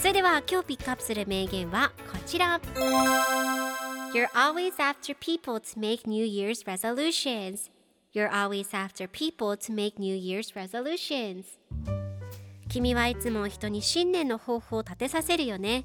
それでは今日ピックアップする名言はこちら。You're always after people to make New Year's resolutions. You're always after people to make New Year's resolutions. 君はいつも人に新年の抱負を立てさせるよね。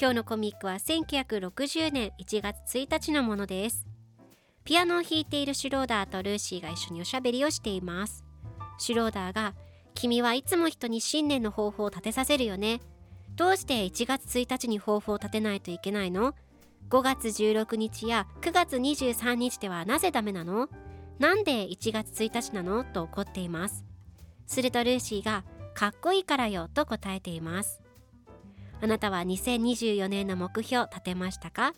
今日のコミックは1960年1月1日のものです。ピアノを弾いているシュローダーとルーシーが一緒におしゃべりをしています。シュローダーが君はいつも人に新年の抱負を立てさせるよね。どうして1月1日に抱負を立てないといけないの？5月16日や9月23日ではなぜダメなの？なんで1月1日なの？と怒っています。するとルーシーがかっこいいからよと答えています。あなたは2024年の目標立てましたか？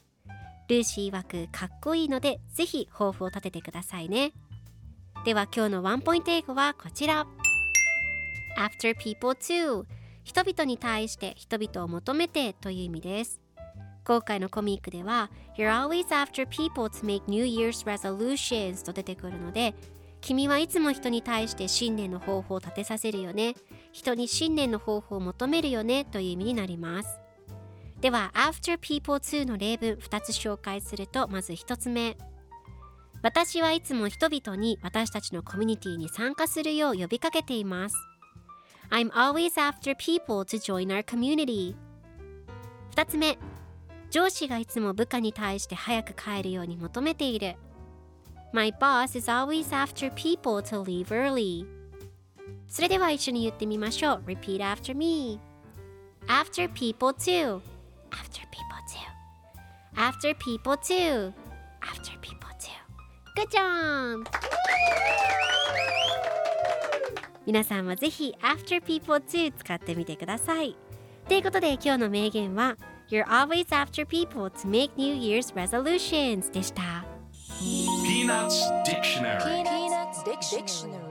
ルーシー曰くかっこいいのでぜひ抱負を立ててくださいね。では今日のワンポイント英語はこちら。After people too. 人々に対して人々を求めてという意味です。今回のコミックでは You're always after people to make New Year's resolutions と出てくるので君はいつも人に対して新年の抱負を立てさせるよね。人に新年の抱負を求めるよねという意味になります。では After People 2の例文2つ紹介するとまず1つ目。私はいつも人々に私たちのコミュニティに参加するよう呼びかけています。I'm always after people to join our community 2つ目上司がいつも部下に対して早く帰るように求めている My boss is always after people to leave early それでは一緒に言ってみましょう Repeat after me After people too After people too After people too After people too Good job! 皆さんはぜひ After people too 使ってみてくださいということで今日の名言は You're always after people to make New Year's resolutions でした Peanuts Dictionary Peanuts Dictionary